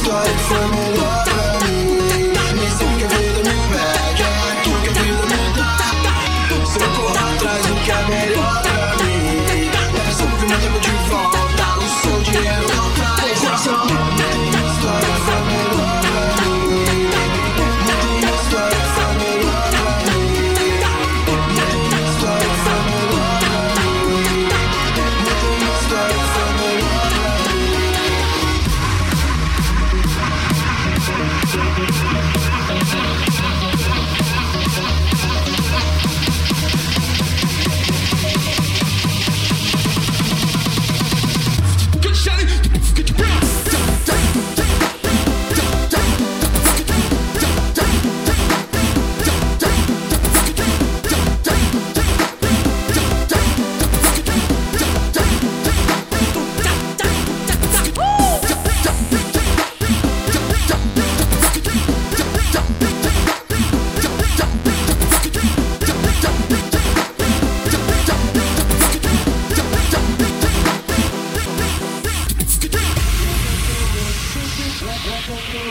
que foi melhor